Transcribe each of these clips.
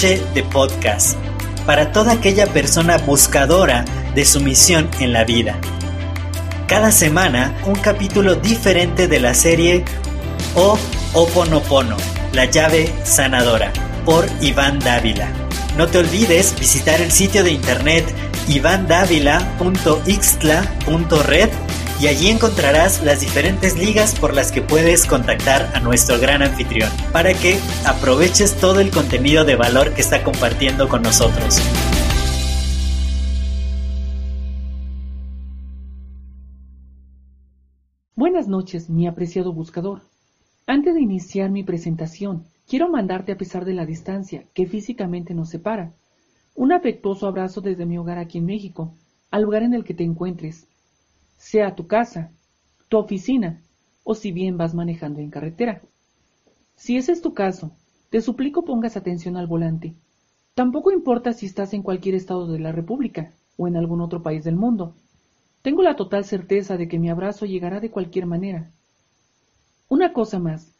De Podcast, para toda aquella persona buscadora de su misión en la vida. Cada semana un capítulo diferente de la serie O Oponopono, la llave sanadora, por Iván Dávila. No te olvides visitar el sitio de internet ivandavila.ixtla.red y allí encontrarás las diferentes ligas por las que puedes contactar a nuestro gran anfitrión para que aproveches todo el contenido de valor que está compartiendo con nosotros. Buenas noches, mi apreciado buscador. Antes de iniciar mi presentación, quiero mandarte a pesar de la distancia que físicamente nos separa, un afectuoso abrazo desde mi hogar aquí en México, al lugar en el que te encuentres, sea tu casa, tu oficina, o si bien vas manejando en carretera. Si ese es tu caso, te suplico pongas atención al volante. Tampoco importa si estás en cualquier estado de la República o en algún otro país del mundo. Tengo la total certeza de que mi abrazo llegará de cualquier manera. Una cosa más.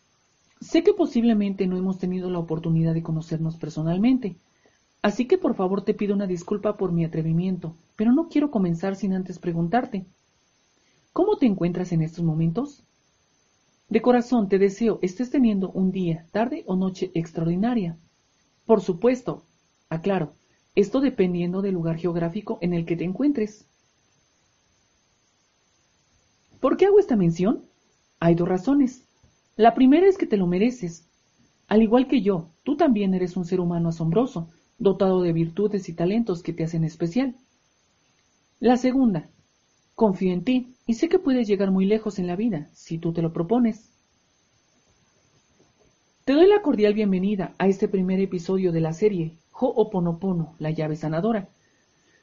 Sé que posiblemente no hemos tenido la oportunidad de conocernos personalmente, así que por favor te pido una disculpa por mi atrevimiento, pero no quiero comenzar sin antes preguntarte. ¿Cómo te encuentras en estos momentos? De corazón te deseo estés teniendo un día, tarde o noche extraordinaria. Por supuesto, aclaro, esto dependiendo del lugar geográfico en el que te encuentres. ¿Por qué hago esta mención? Hay dos razones. La primera es que te lo mereces. Al igual que yo, tú también eres un ser humano asombroso, dotado de virtudes y talentos que te hacen especial. La segunda, confío en ti y sé que puedes llegar muy lejos en la vida, si tú te lo propones. Te doy la cordial bienvenida a este primer episodio de la serie Ho'oponopono, la llave sanadora.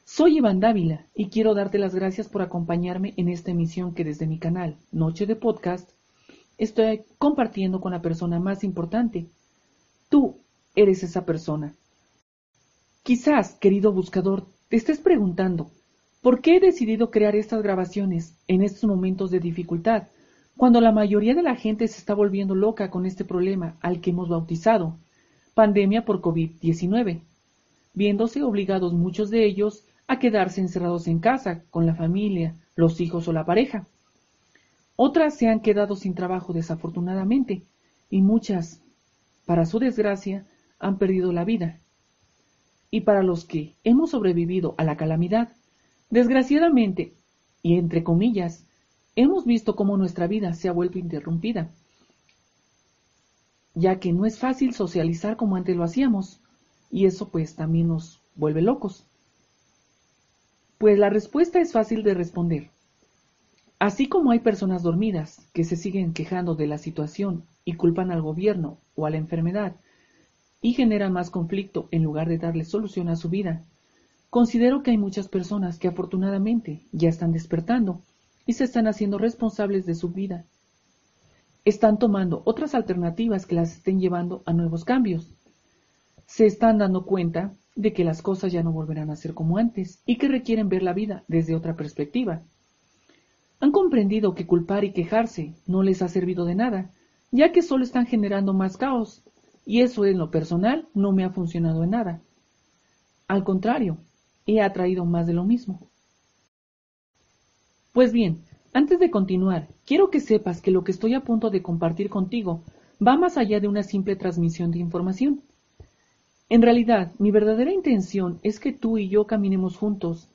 Soy Iván Dávila y quiero darte las gracias por acompañarme en esta emisión que desde mi canal Noche de Podcast estoy compartiendo con la persona más importante. Tú eres esa persona. Quizás, querido buscador, te estés preguntando, ¿Por qué he decidido crear estas grabaciones en estos momentos de dificultad, cuando la mayoría de la gente se está volviendo loca con este problema al que hemos bautizado pandemia por COVID-19, viéndose obligados muchos de ellos a quedarse encerrados en casa con la familia, los hijos o la pareja? Otras se han quedado sin trabajo desafortunadamente y muchas, para su desgracia, han perdido la vida. Y para los que hemos sobrevivido a la calamidad, Desgraciadamente, y entre comillas, hemos visto cómo nuestra vida se ha vuelto interrumpida, ya que no es fácil socializar como antes lo hacíamos, y eso pues también nos vuelve locos. Pues la respuesta es fácil de responder. Así como hay personas dormidas que se siguen quejando de la situación y culpan al gobierno o a la enfermedad y generan más conflicto en lugar de darle solución a su vida, Considero que hay muchas personas que afortunadamente ya están despertando y se están haciendo responsables de su vida. Están tomando otras alternativas que las estén llevando a nuevos cambios. Se están dando cuenta de que las cosas ya no volverán a ser como antes y que requieren ver la vida desde otra perspectiva. Han comprendido que culpar y quejarse no les ha servido de nada, ya que solo están generando más caos, y eso en lo personal no me ha funcionado en nada. Al contrario, he atraído más de lo mismo. Pues bien, antes de continuar, quiero que sepas que lo que estoy a punto de compartir contigo va más allá de una simple transmisión de información. En realidad, mi verdadera intención es que tú y yo caminemos juntos.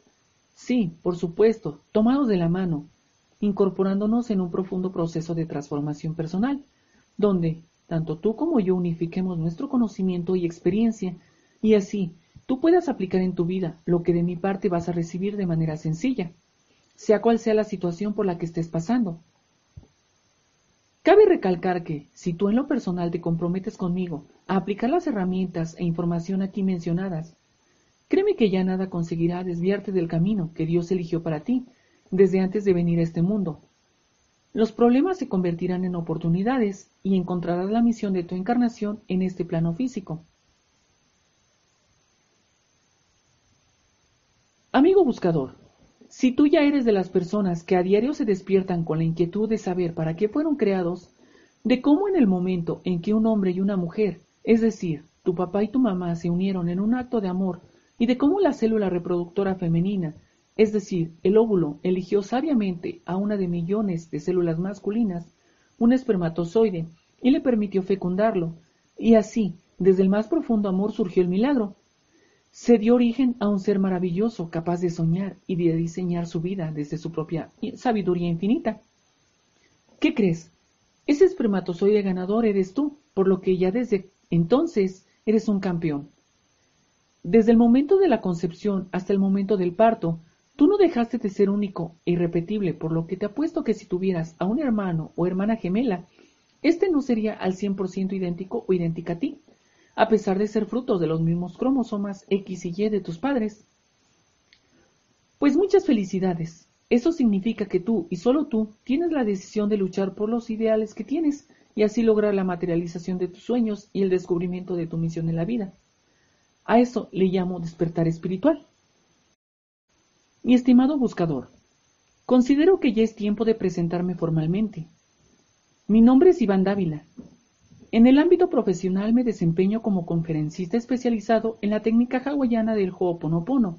Sí, por supuesto, tomados de la mano, incorporándonos en un profundo proceso de transformación personal, donde tanto tú como yo unifiquemos nuestro conocimiento y experiencia, y así tú puedas aplicar en tu vida lo que de mi parte vas a recibir de manera sencilla, sea cual sea la situación por la que estés pasando. Cabe recalcar que, si tú en lo personal te comprometes conmigo a aplicar las herramientas e información aquí mencionadas, créeme que ya nada conseguirá desviarte del camino que Dios eligió para ti desde antes de venir a este mundo. Los problemas se convertirán en oportunidades y encontrarás la misión de tu encarnación en este plano físico. Amigo buscador, si tú ya eres de las personas que a diario se despiertan con la inquietud de saber para qué fueron creados, de cómo en el momento en que un hombre y una mujer, es decir, tu papá y tu mamá se unieron en un acto de amor y de cómo la célula reproductora femenina, es decir, el óvulo, eligió sabiamente a una de millones de células masculinas, un espermatozoide, y le permitió fecundarlo, y así, desde el más profundo amor surgió el milagro. Se dio origen a un ser maravilloso, capaz de soñar y de diseñar su vida desde su propia sabiduría infinita. ¿Qué crees? Ese espermatozoide ganador eres tú, por lo que ya desde entonces eres un campeón. Desde el momento de la concepción hasta el momento del parto, tú no dejaste de ser único e irrepetible, por lo que te apuesto que si tuvieras a un hermano o hermana gemela, este no sería al 100% idéntico o idéntica a ti, a pesar de ser frutos de los mismos cromosomas X y Y de tus padres. Pues muchas felicidades. Eso significa que tú y solo tú tienes la decisión de luchar por los ideales que tienes y así lograr la materialización de tus sueños y el descubrimiento de tu misión en la vida. A eso le llamo despertar espiritual. Mi estimado buscador, considero que ya es tiempo de presentarme formalmente. Mi nombre es Iván Dávila. En el ámbito profesional me desempeño como conferencista especializado en la técnica hawaiana del Ho'oponopono,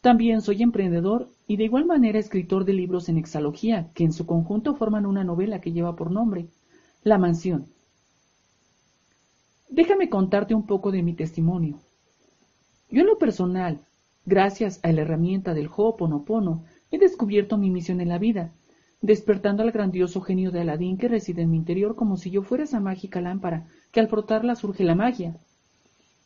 también soy emprendedor y de igual manera escritor de libros en exalogía, que en su conjunto forman una novela que lleva por nombre La Mansión. Déjame contarte un poco de mi testimonio. Yo en lo personal, gracias a la herramienta del Ho'oponopono, he descubierto mi misión en la vida, despertando al grandioso genio de Aladín que reside en mi interior como si yo fuera esa mágica lámpara que al frotarla surge la magia.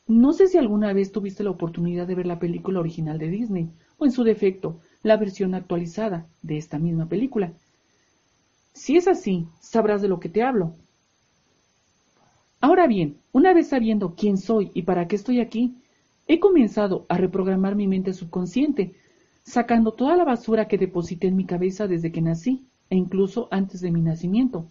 No sé si alguna vez tuviste la oportunidad de ver la película original de Disney, o en su defecto, la versión actualizada de esta misma película. Si es así, sabrás de lo que te hablo. Ahora bien, una vez sabiendo quién soy y para qué estoy aquí, he comenzado a reprogramar mi mente subconsciente, sacando toda la basura que deposité en mi cabeza desde que nací, e incluso antes de mi nacimiento.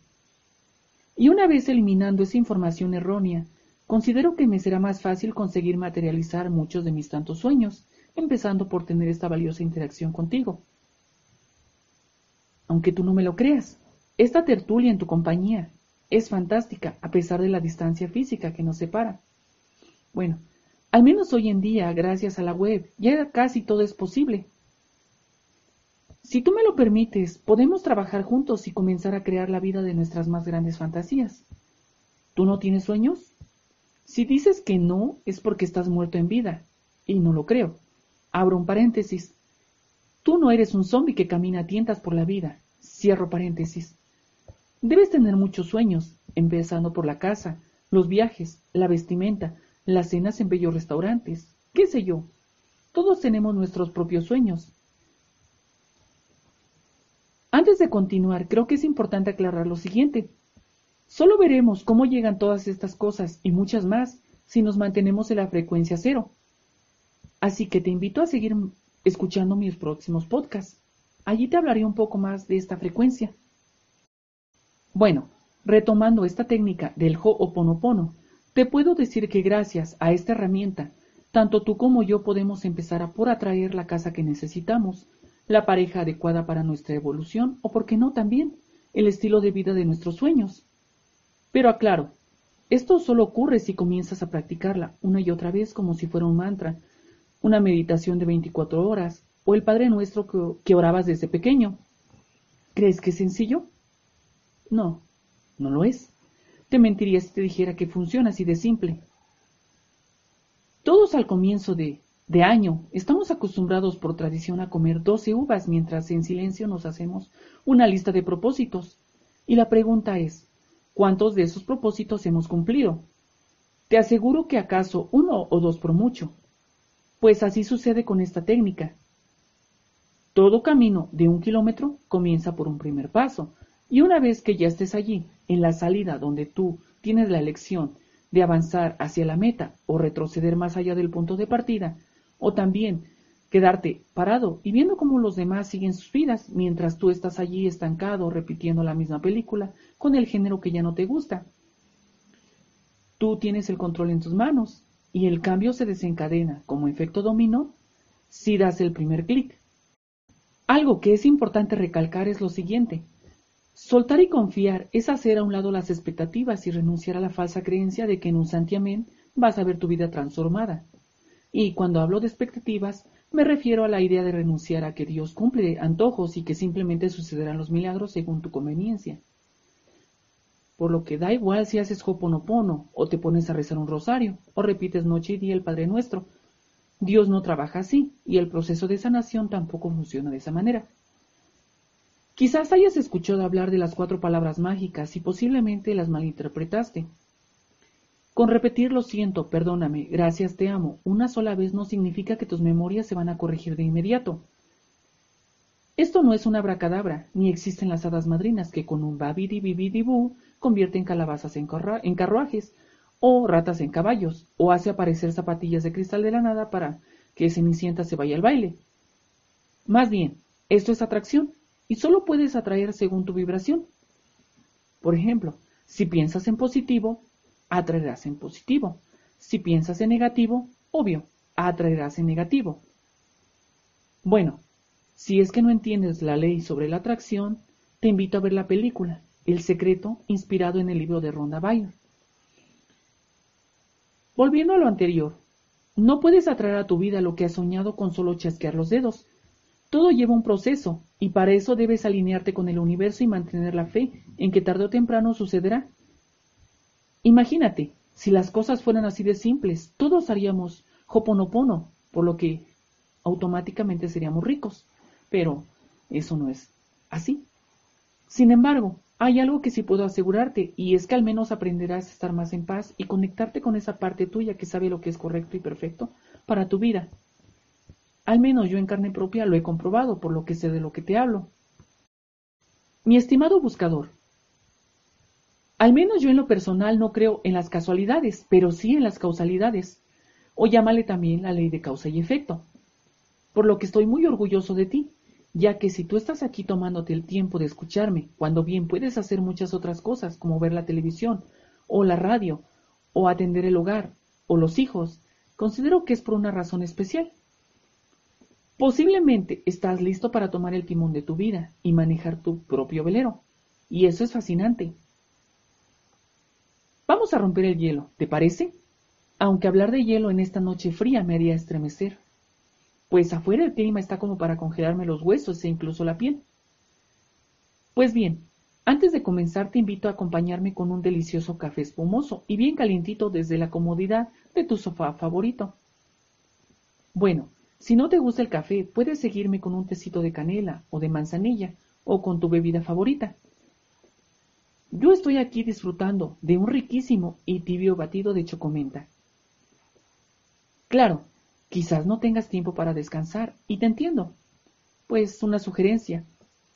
Y una vez eliminando esa información errónea, Considero que me será más fácil conseguir materializar muchos de mis tantos sueños, empezando por tener esta valiosa interacción contigo. Aunque tú no me lo creas, esta tertulia en tu compañía es fantástica a pesar de la distancia física que nos separa. Bueno, al menos hoy en día, gracias a la web, ya casi todo es posible. Si tú me lo permites, podemos trabajar juntos y comenzar a crear la vida de nuestras más grandes fantasías. ¿Tú no tienes sueños? Si dices que no, es porque estás muerto en vida. Y no lo creo. Abro un paréntesis. Tú no eres un zombi que camina a tientas por la vida. Cierro paréntesis. Debes tener muchos sueños, empezando por la casa, los viajes, la vestimenta, las cenas en bellos restaurantes, qué sé yo. Todos tenemos nuestros propios sueños. Antes de continuar, creo que es importante aclarar lo siguiente. Solo veremos cómo llegan todas estas cosas y muchas más si nos mantenemos en la frecuencia cero. Así que te invito a seguir escuchando mis próximos podcasts. Allí te hablaré un poco más de esta frecuencia. Bueno, retomando esta técnica del Ho'oponopono, te puedo decir que gracias a esta herramienta, tanto tú como yo podemos empezar a por atraer la casa que necesitamos, la pareja adecuada para nuestra evolución o, por qué no, también el estilo de vida de nuestros sueños. Pero aclaro, esto solo ocurre si comienzas a practicarla una y otra vez como si fuera un mantra, una meditación de 24 horas o el Padre Nuestro que, orabas desde pequeño. ¿Crees que es sencillo? No, no lo es. Te mentiría si te dijera que funciona así de simple. Todos al comienzo de, de año estamos acostumbrados por tradición a comer 12 uvas mientras en silencio nos hacemos una lista de propósitos. Y la pregunta es, ¿Cuántos de esos propósitos hemos cumplido? Te aseguro que acaso uno o dos por mucho. Pues así sucede con esta técnica. Todo camino de un kilómetro comienza por un primer paso, y una vez que ya estés allí, en la salida donde tú tienes la elección de avanzar hacia la meta o retroceder más allá del punto de partida, o también quedarte parado y viendo cómo los demás siguen sus vidas mientras tú estás allí estancado repitiendo la misma película con el género que ya no te gusta. Tú tienes el control en tus manos y el cambio se desencadena como efecto dominó si das el primer clic. Algo que es importante recalcar es lo siguiente. Soltar y confiar es hacer a un lado las expectativas y renunciar a la falsa creencia de que en un santiamén vas a ver tu vida transformada. Y cuando hablo de expectativas, me refiero a la idea de renunciar a que Dios cumple antojos y que simplemente sucederán los milagros según tu conveniencia. Por lo que da igual si haces hoponopono, o te pones a rezar un rosario, o repites noche y día el Padre Nuestro. Dios no trabaja así, y el proceso de sanación tampoco funciona de esa manera. Quizás hayas escuchado hablar de las cuatro palabras mágicas y posiblemente las malinterpretaste. Con repetir lo siento, perdóname, gracias, te amo, una sola vez no significa que tus memorias se van a corregir de inmediato. Esto no es una bracadabra, ni existen las hadas madrinas que con un babidi bibidi bú convierten calabazas en, en carruajes, o ratas en caballos, o hace aparecer zapatillas de cristal de la nada para que Cenicienta se vaya al baile. Más bien, esto es atracción, y solo puedes atraer según tu vibración. Por ejemplo, si piensas en positivo, atraerás en positivo. Si piensas en negativo, obvio, atraerás en negativo. Bueno, si es que no entiendes la ley sobre la atracción, te invito a ver la película El secreto, inspirado en el libro de Rhonda Byrne. Volviendo a lo anterior, no puedes atraer a tu vida lo que has soñado con solo chasquear los dedos. Todo lleva un proceso, y para eso debes alinearte con el universo y mantener la fe en que tarde o temprano sucederá. Imagínate, si las cosas fueran así de simples, todos haríamos hoponopono, por lo que automáticamente seríamos ricos. Pero eso no es así. Sin embargo, hay algo que sí puedo asegurarte, y es que al menos aprenderás a estar más en paz y conectarte con esa parte tuya que sabe lo que es correcto y perfecto para tu vida. Al menos yo en carne propia lo he comprobado, por lo que sé de lo que te hablo. Mi estimado buscador, al menos yo en lo personal no creo en las casualidades, pero sí en las causalidades, o llámale también la ley de causa y efecto, por lo que estoy muy orgulloso de ti, ya que si tú estás aquí tomándote el tiempo de escucharme, cuando bien puedes hacer muchas otras cosas, como ver la televisión, o la radio, o atender el hogar, o los hijos, considero que es por una razón especial. Posiblemente estás listo para tomar el timón de tu vida y manejar tu propio velero. Y eso es fascinante. Vamos a romper el hielo, ¿te parece? Aunque hablar de hielo en esta noche fría me haría estremecer. Pues afuera el clima está como para congelarme los huesos e incluso la piel. Pues bien, antes de comenzar te invito a acompañarme con un delicioso café espumoso y bien calientito desde la comodidad de tu sofá favorito. Bueno, si no te gusta el café, puedes seguirme con un tecito de canela o de manzanilla o con tu bebida favorita. Yo estoy aquí disfrutando de un riquísimo y tibio batido de chocomenta. Claro, quizás no tengas tiempo para descansar, y te entiendo. Pues una sugerencia,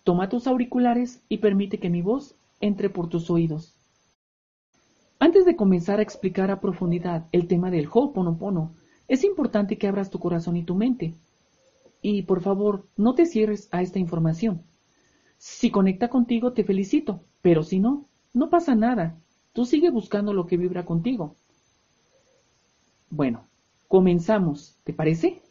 toma tus auriculares y permite que mi voz entre por tus oídos. Antes de comenzar a explicar a profundidad el tema del Ho'oponopono, es importante que abras tu corazón y tu mente. Y por favor, no te cierres a esta información. Si conecta contigo, te felicito, pero si no, no pasa nada. Tú sigue buscando lo que vibra contigo. Bueno, comenzamos, ¿te parece?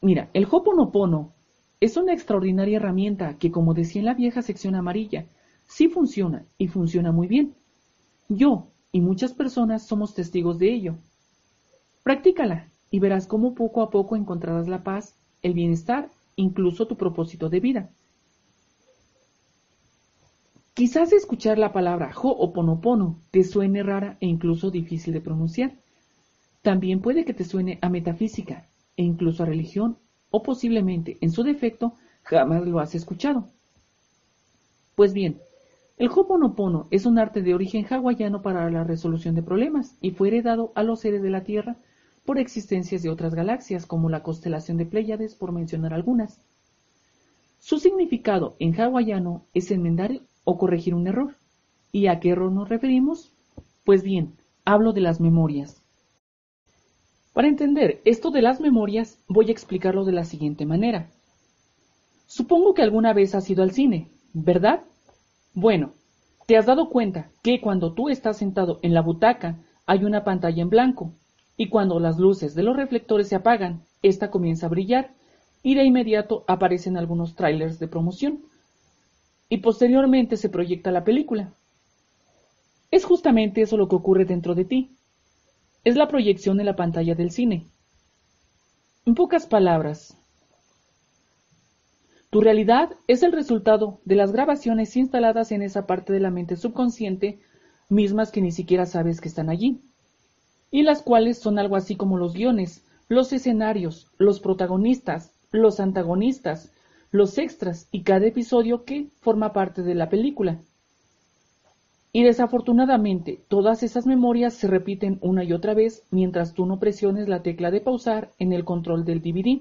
Mira, el Hoponopono es una extraordinaria herramienta que, como decía en la vieja sección amarilla, sí funciona y funciona muy bien. Yo y muchas personas somos testigos de ello. Practícala y verás cómo poco a poco encontrarás la paz, el bienestar, incluso tu propósito de vida. Quizás escuchar la palabra Ho'oponopono te suene rara e incluso difícil de pronunciar. También puede que te suene a metafísica e incluso a religión, o posiblemente, en su defecto, jamás lo has escuchado. Pues bien, el Ho'oponopono es un arte de origen hawaiano para la resolución de problemas y fue heredado a los seres de la Tierra por existencias de otras galaxias, como la constelación de Pléyades, por mencionar algunas. Su significado en hawaiano es enmendar o corregir un error. ¿Y a qué error nos referimos? Pues bien, hablo de las memorias. Para entender esto de las memorias, voy a explicarlo de la siguiente manera. Supongo que alguna vez has ido al cine, ¿verdad? Bueno, te has dado cuenta que cuando tú estás sentado en la butaca hay una pantalla en blanco y cuando las luces de los reflectores se apagan, ésta comienza a brillar y de inmediato aparecen algunos trailers de promoción y posteriormente se proyecta la película. Es justamente eso lo que ocurre dentro de ti. Es la proyección en la pantalla del cine. En pocas palabras, tu realidad es el resultado de las grabaciones instaladas en esa parte de la mente subconsciente, mismas que ni siquiera sabes que están allí, y las cuales son algo así como los guiones, los escenarios, los protagonistas, los antagonistas, los extras y cada episodio que forma parte de la película. Y desafortunadamente, todas esas memorias se repiten una y otra vez mientras tú no presiones la tecla de pausar en el control del DVD.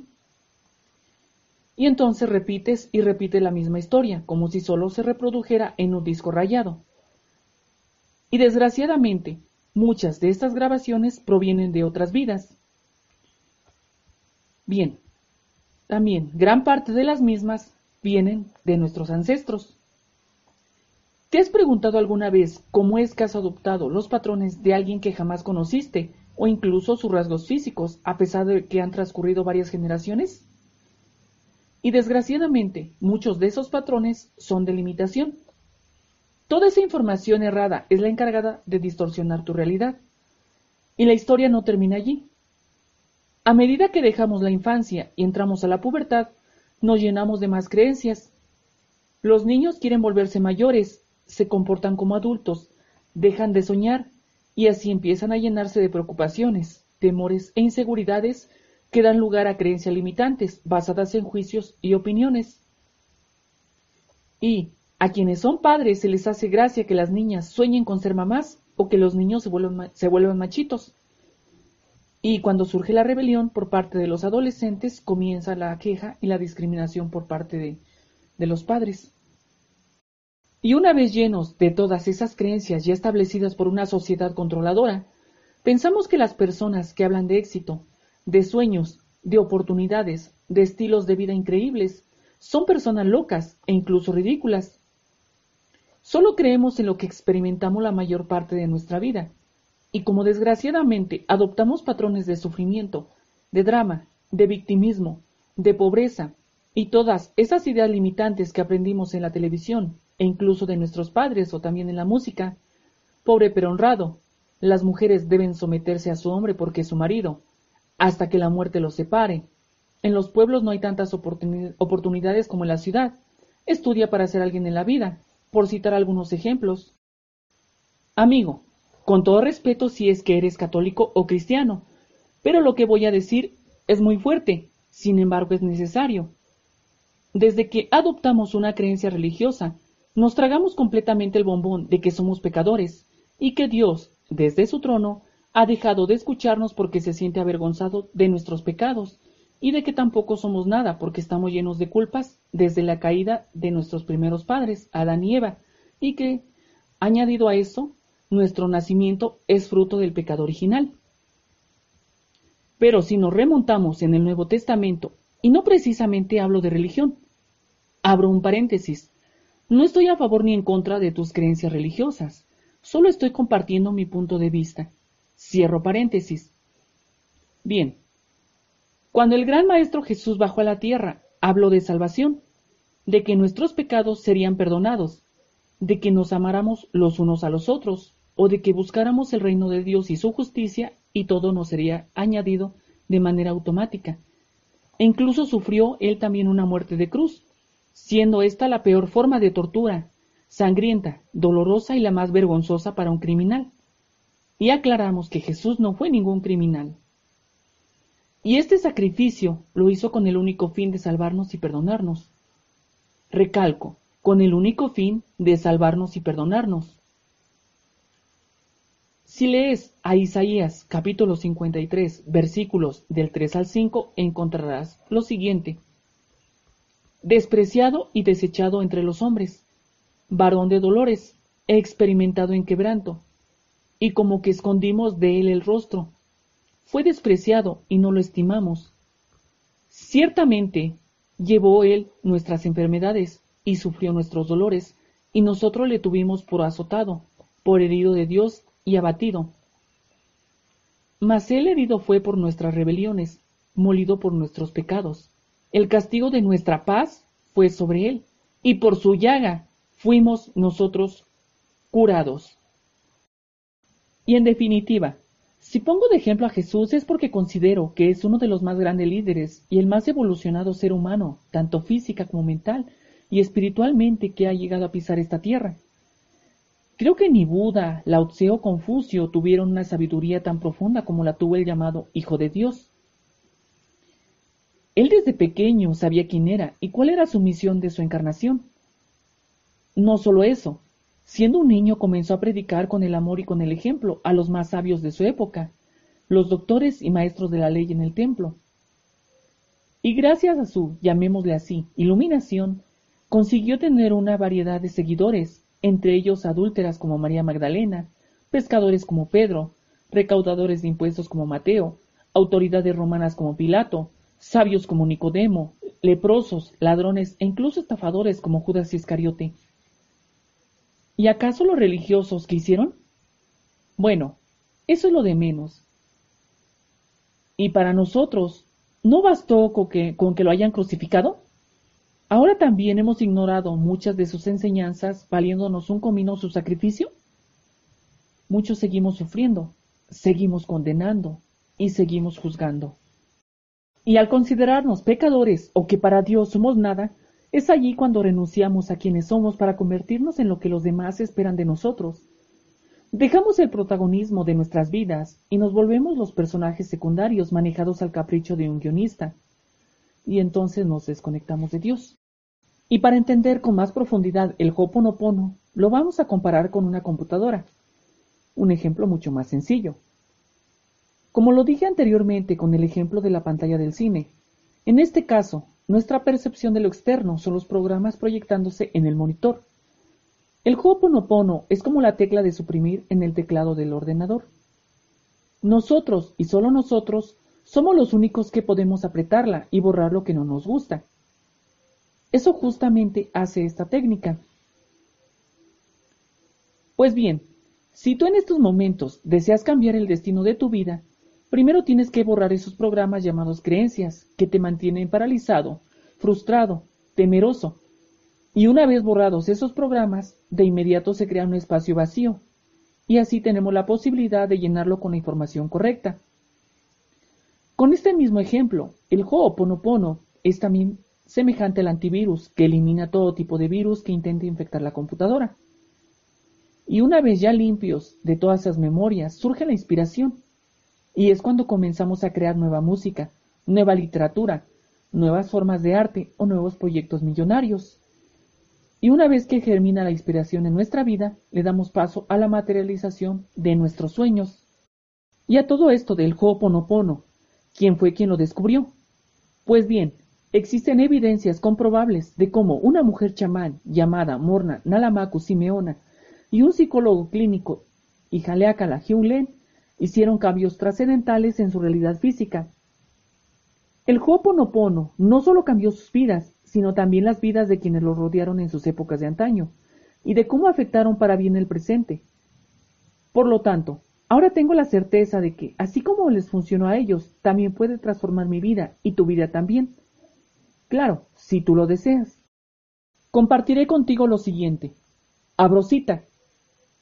Y entonces repites y repites la misma historia, como si solo se reprodujera en un disco rayado. Y desgraciadamente, muchas de estas grabaciones provienen de otras vidas. Bien, también gran parte de las mismas vienen de nuestros ancestros. ¿Te has preguntado alguna vez cómo es que has adoptado los patrones de alguien que jamás conociste o incluso sus rasgos físicos a pesar de que han transcurrido varias generaciones? Y desgraciadamente, muchos de esos patrones son de limitación. Toda esa información errada es la encargada de distorsionar tu realidad. Y la historia no termina allí. A medida que dejamos la infancia y entramos a la pubertad, nos llenamos de más creencias. Los niños quieren volverse mayores se comportan como adultos, dejan de soñar y así empiezan a llenarse de preocupaciones, temores e inseguridades que dan lugar a creencias limitantes basadas en juicios y opiniones. Y a quienes son padres se les hace gracia que las niñas sueñen con ser mamás o que los niños se vuelvan, machitos. Y cuando surge la rebelión por parte de los adolescentes, comienza la queja y la discriminación por parte de los padres. Y una vez llenos de todas esas creencias ya establecidas por una sociedad controladora, pensamos que las personas que hablan de éxito, de sueños, de oportunidades, de estilos de vida increíbles, son personas locas e incluso ridículas. Solo creemos en lo que experimentamos la mayor parte de nuestra vida, y como desgraciadamente adoptamos patrones de sufrimiento, de drama, de victimismo, de pobreza, y todas esas ideas limitantes que aprendimos en la televisión, e incluso de nuestros padres o también en la música. Pobre pero honrado, las mujeres deben someterse a su hombre porque es su marido, hasta que la muerte los separe. En los pueblos no hay tantas oportunidades como en la ciudad. Estudia para ser alguien en la vida, por citar algunos ejemplos. Amigo, con todo respeto si es que eres católico o cristiano, pero lo que voy a decir es muy fuerte, sin embargo es necesario. Desde que adoptamos una creencia religiosa, nos tragamos completamente el bombón de que somos pecadores y que Dios, desde su trono, ha dejado de escucharnos porque se siente avergonzado de nuestros pecados y de que tampoco somos nada porque estamos llenos de culpas desde la caída de nuestros primeros padres, Adán y Eva, y que, añadido a eso, nuestro nacimiento es fruto del pecado original. Pero si nos remontamos en el Nuevo Testamento, y no precisamente hablo de religión, abro un paréntesis, no estoy a favor ni en contra de tus creencias religiosas, solo estoy compartiendo mi punto de vista. Cierro paréntesis. Bien, cuando el gran Maestro Jesús bajó a la tierra, habló de salvación, de que nuestros pecados serían perdonados, de que nos amáramos los unos a los otros, o de que buscáramos el reino de Dios y su justicia, y todo nos sería añadido de manera automática. E incluso sufrió él también una muerte de cruz, siendo esta la peor forma de tortura, sangrienta, dolorosa y la más vergonzosa para un criminal. Y aclaramos que Jesús no fue ningún criminal. Y este sacrificio lo hizo con el único fin de salvarnos y perdonarnos. Recalco, con el único fin de salvarnos y perdonarnos. Si lees a Isaías capítulo 53 versículos del 3 al 5 encontrarás lo siguiente despreciado y desechado entre los hombres, varón de dolores, experimentado en quebranto, y como que escondimos de él el rostro. Fue despreciado y no lo estimamos. Ciertamente llevó él nuestras enfermedades y sufrió nuestros dolores, y nosotros le tuvimos por azotado, por herido de Dios y abatido. Mas él herido fue por nuestras rebeliones, molido por nuestros pecados. El castigo de nuestra paz fue sobre él, y por su llaga fuimos nosotros curados. Y en definitiva, si pongo de ejemplo a Jesús es porque considero que es uno de los más grandes líderes y el más evolucionado ser humano, tanto física como mental y espiritualmente que ha llegado a pisar esta tierra. Creo que ni Buda, Lao Tse o Confucio tuvieron una sabiduría tan profunda como la tuvo el llamado Hijo de Dios. Él desde pequeño sabía quién era y cuál era su misión de su encarnación. No solo eso, siendo un niño comenzó a predicar con el amor y con el ejemplo a los más sabios de su época, los doctores y maestros de la ley en el templo. Y gracias a su, llamémosle así, iluminación, consiguió tener una variedad de seguidores, entre ellos adúlteras como María Magdalena, pescadores como Pedro, recaudadores de impuestos como Mateo, autoridades romanas como Pilato, sabios como Nicodemo, leprosos, ladrones e incluso estafadores como Judas Iscariote. ¿Y acaso los religiosos qué hicieron? Bueno, eso es lo de menos. Y para nosotros, ¿no bastó con que, con que lo hayan crucificado? Ahora también hemos ignorado muchas de sus enseñanzas, valiéndonos un comino su sacrificio. Muchos seguimos sufriendo, seguimos condenando y seguimos juzgando. Y al considerarnos pecadores o que para Dios somos nada, es allí cuando renunciamos a quienes somos para convertirnos en lo que los demás esperan de nosotros. Dejamos el protagonismo de nuestras vidas y nos volvemos los personajes secundarios manejados al capricho de un guionista. Y entonces nos desconectamos de Dios. Y para entender con más profundidad el Hoponopono, lo vamos a comparar con una computadora. Un ejemplo mucho más sencillo. Como lo dije anteriormente con el ejemplo de la pantalla del cine, en este caso, nuestra percepción de lo externo son los programas proyectándose en el monitor. El Ho'oponopono es como la tecla de suprimir en el teclado del ordenador. Nosotros, y solo nosotros, somos los únicos que podemos apretarla y borrar lo que no nos gusta. Eso justamente hace esta técnica. Pues bien, si tú en estos momentos deseas cambiar el destino de tu vida, Primero tienes que borrar esos programas llamados creencias que te mantienen paralizado, frustrado, temeroso. Y una vez borrados esos programas, de inmediato se crea un espacio vacío. Y así tenemos la posibilidad de llenarlo con la información correcta. Con este mismo ejemplo, el Ho'oponopono es también semejante al antivirus que elimina todo tipo de virus que intente infectar la computadora. Y una vez ya limpios de todas esas memorias, surge la inspiración y es cuando comenzamos a crear nueva música, nueva literatura, nuevas formas de arte o nuevos proyectos millonarios. Y una vez que germina la inspiración en nuestra vida, le damos paso a la materialización de nuestros sueños. Y a todo esto del Ho'oponopono, ¿quién fue quien lo descubrió? Pues bien, existen evidencias comprobables de cómo una mujer chamán llamada Morna Nalamaku Simeona y un psicólogo clínico, Ijaleakala Hiulen, hicieron cambios trascendentales en su realidad física. El Ho'oponopono no solo cambió sus vidas, sino también las vidas de quienes lo rodearon en sus épocas de antaño, y de cómo afectaron para bien el presente. Por lo tanto, ahora tengo la certeza de que, así como les funcionó a ellos, también puede transformar mi vida y tu vida también. Claro, si tú lo deseas. Compartiré contigo lo siguiente. Abrosita.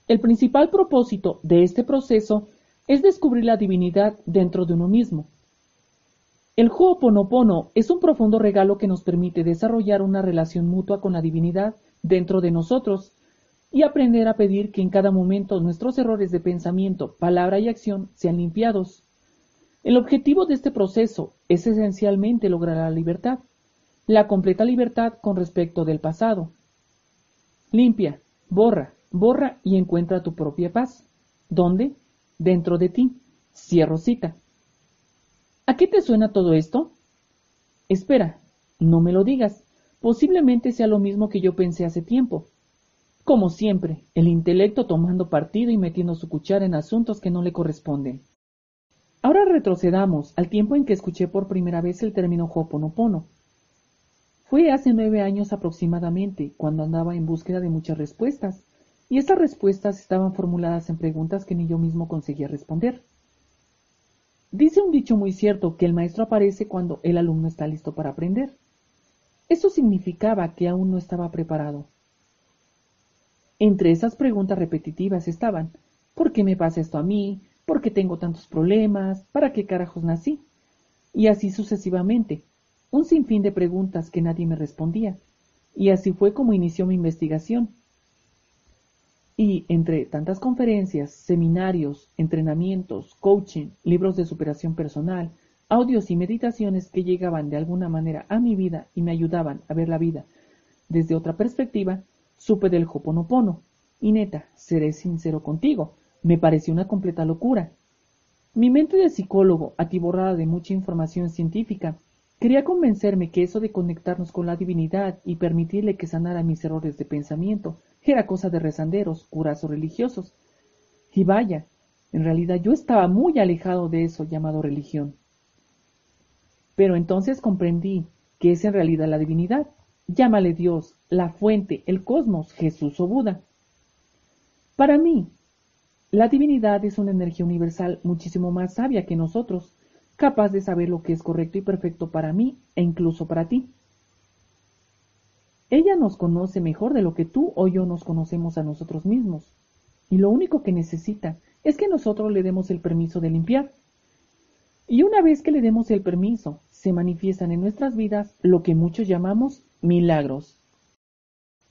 El principal propósito de este proceso es descubrir la divinidad dentro de uno mismo. El Ho'oponopono es un profundo regalo que nos permite desarrollar una relación mutua con la divinidad dentro de nosotros y aprender a pedir que en cada momento nuestros errores de pensamiento, palabra y acción sean limpiados. El objetivo de este proceso es esencialmente lograr la libertad, la completa libertad con respecto del pasado. Limpia, borra, borra y encuentra tu propia paz. ¿Dónde? dentro de ti. Cierro cita. ¿A qué te suena todo esto? Espera, no me lo digas. Posiblemente sea lo mismo que yo pensé hace tiempo. Como siempre, el intelecto tomando partido y metiendo su cuchara en asuntos que no le corresponden. Ahora retrocedamos al tiempo en que escuché por primera vez el término Hoponopono. Fue hace nueve años aproximadamente, cuando andaba en búsqueda de muchas respuestas, y estas respuestas estaban formuladas en preguntas que ni yo mismo conseguía responder. Dice un dicho muy cierto que el maestro aparece cuando el alumno está listo para aprender. Eso significaba que aún no estaba preparado. Entre esas preguntas repetitivas estaban, ¿por qué me pasa esto a mí? ¿Por qué tengo tantos problemas? ¿Para qué carajos nací? Y así sucesivamente, un sinfín de preguntas que nadie me respondía. Y así fue como inició mi investigación. Y entre tantas conferencias, seminarios, entrenamientos, coaching, libros de superación personal, audios y meditaciones que llegaban de alguna manera a mi vida y me ayudaban a ver la vida desde otra perspectiva, supe del Hoponopono. Y neta, seré sincero contigo, me pareció una completa locura. Mi mente de psicólogo, atiborrada de mucha información científica, quería convencerme que eso de conectarnos con la divinidad y permitirle que sanara mis errores de pensamiento era cosa de rezanderos, curas o religiosos. Y vaya, en realidad yo estaba muy alejado de eso llamado religión. Pero entonces comprendí que es en realidad la divinidad. Llámale Dios, la fuente, el cosmos, Jesús o Buda. Para mí, la divinidad es una energía universal muchísimo más sabia que nosotros, capaz de saber lo que es correcto y perfecto para mí e incluso para ti. Ella nos conoce mejor de lo que tú o yo nos conocemos a nosotros mismos, y lo único que necesita es que nosotros le demos el permiso de limpiar. Y una vez que le demos el permiso, se manifiestan en nuestras vidas lo que muchos llamamos milagros.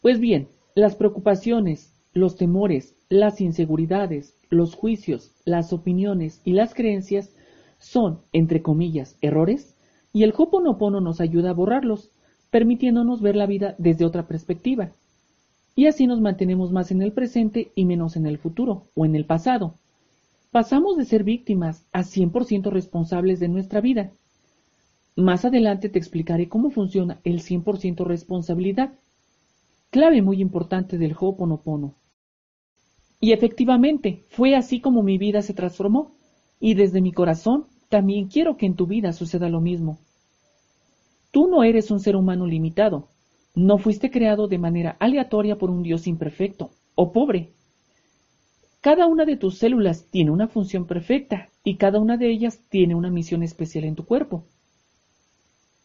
Pues bien, las preocupaciones, los temores, las inseguridades, los juicios, las opiniones y las creencias son, entre comillas, errores, y el Hoponopono nos ayuda a borrarlos, permitiéndonos ver la vida desde otra perspectiva. Y así nos mantenemos más en el presente y menos en el futuro o en el pasado. Pasamos de ser víctimas a 100% responsables de nuestra vida. Más adelante te explicaré cómo funciona el 100% responsabilidad, clave muy importante del Ho'oponopono. Y efectivamente, fue así como mi vida se transformó, y desde mi corazón también quiero que en tu vida suceda lo mismo. Tú no eres un ser humano limitado, no fuiste creado de manera aleatoria por un Dios imperfecto o pobre. Cada una de tus células tiene una función perfecta y cada una de ellas tiene una misión especial en tu cuerpo.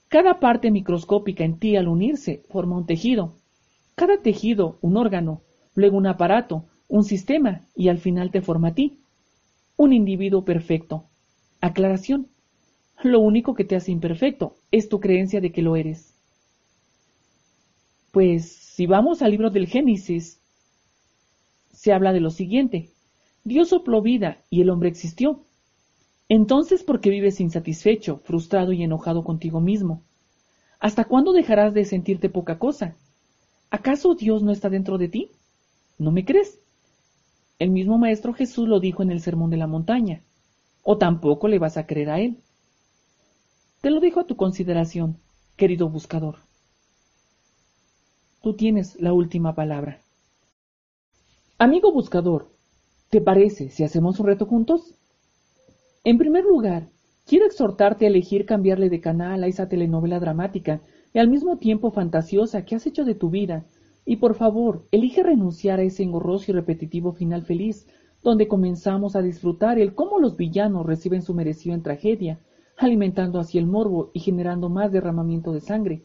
Cada parte microscópica en ti al unirse forma un tejido. Cada tejido un órgano, luego un aparato, un sistema y al final te forma a ti. Un individuo perfecto. Aclaración. Lo único que te hace imperfecto es tu creencia de que lo eres. Pues si vamos al libro del Génesis, se habla de lo siguiente. Dios sopló vida y el hombre existió. Entonces, ¿por qué vives insatisfecho, frustrado y enojado contigo mismo? ¿Hasta cuándo dejarás de sentirte poca cosa? ¿Acaso Dios no está dentro de ti? ¿No me crees? El mismo Maestro Jesús lo dijo en el Sermón de la Montaña. ¿O tampoco le vas a creer a Él? Te lo dejo a tu consideración, querido buscador. Tú tienes la última palabra. Amigo buscador, ¿te parece si hacemos un reto juntos? En primer lugar, quiero exhortarte a elegir cambiarle de canal a esa telenovela dramática y al mismo tiempo fantasiosa que has hecho de tu vida, y por favor, elige renunciar a ese engorroso y repetitivo final feliz, donde comenzamos a disfrutar el cómo los villanos reciben su merecido en tragedia, alimentando así el morbo y generando más derramamiento de sangre.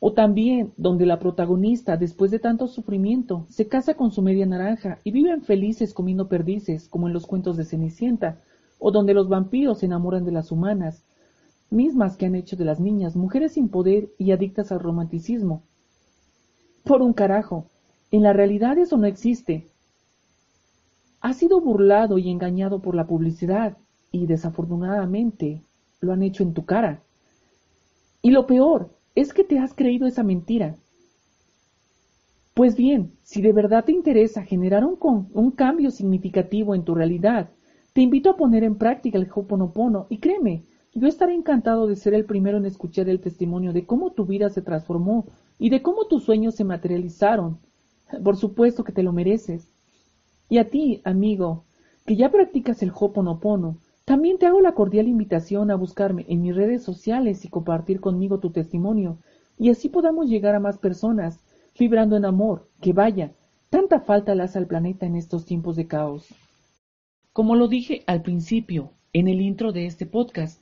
O también donde la protagonista, después de tanto sufrimiento, se casa con su media naranja y viven felices comiendo perdices, como en los cuentos de Cenicienta, o donde los vampiros se enamoran de las humanas, mismas que han hecho de las niñas mujeres sin poder y adictas al romanticismo. Por un carajo, en la realidad eso no existe. Ha sido burlado y engañado por la publicidad, y desafortunadamente lo han hecho en tu cara. Y lo peor es que te has creído esa mentira. Pues bien, si de verdad te interesa generar un, un cambio significativo en tu realidad, te invito a poner en práctica el Hoponopono y créeme, yo estaré encantado de ser el primero en escuchar el testimonio de cómo tu vida se transformó y de cómo tus sueños se materializaron. Por supuesto que te lo mereces. Y a ti, amigo, que ya practicas el Hoponopono, también te hago la cordial invitación a buscarme en mis redes sociales y compartir conmigo tu testimonio, y así podamos llegar a más personas, vibrando en amor, que vaya, tanta falta le hace al planeta en estos tiempos de caos. Como lo dije al principio, en el intro de este podcast,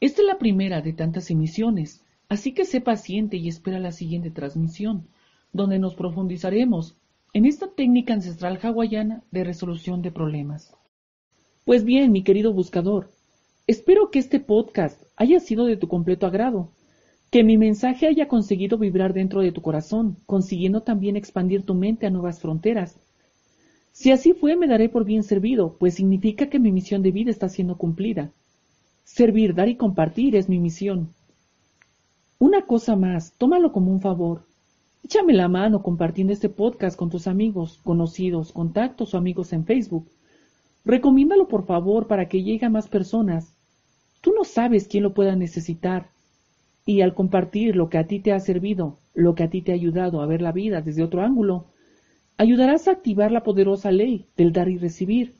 esta es la primera de tantas emisiones, así que sé paciente y espera la siguiente transmisión, donde nos profundizaremos en esta técnica ancestral hawaiana de resolución de problemas. Pues bien, mi querido buscador, espero que este podcast haya sido de tu completo agrado, que mi mensaje haya conseguido vibrar dentro de tu corazón, consiguiendo también expandir tu mente a nuevas fronteras. Si así fue, me daré por bien servido, pues significa que mi misión de vida está siendo cumplida. Servir, dar y compartir es mi misión. Una cosa más, tómalo como un favor. Échame la mano compartiendo este podcast con tus amigos, conocidos, contactos o amigos en Facebook. Recomiéndalo por favor para que llegue a más personas. Tú no sabes quién lo pueda necesitar. Y al compartir lo que a ti te ha servido, lo que a ti te ha ayudado a ver la vida desde otro ángulo, ayudarás a activar la poderosa ley del dar y recibir,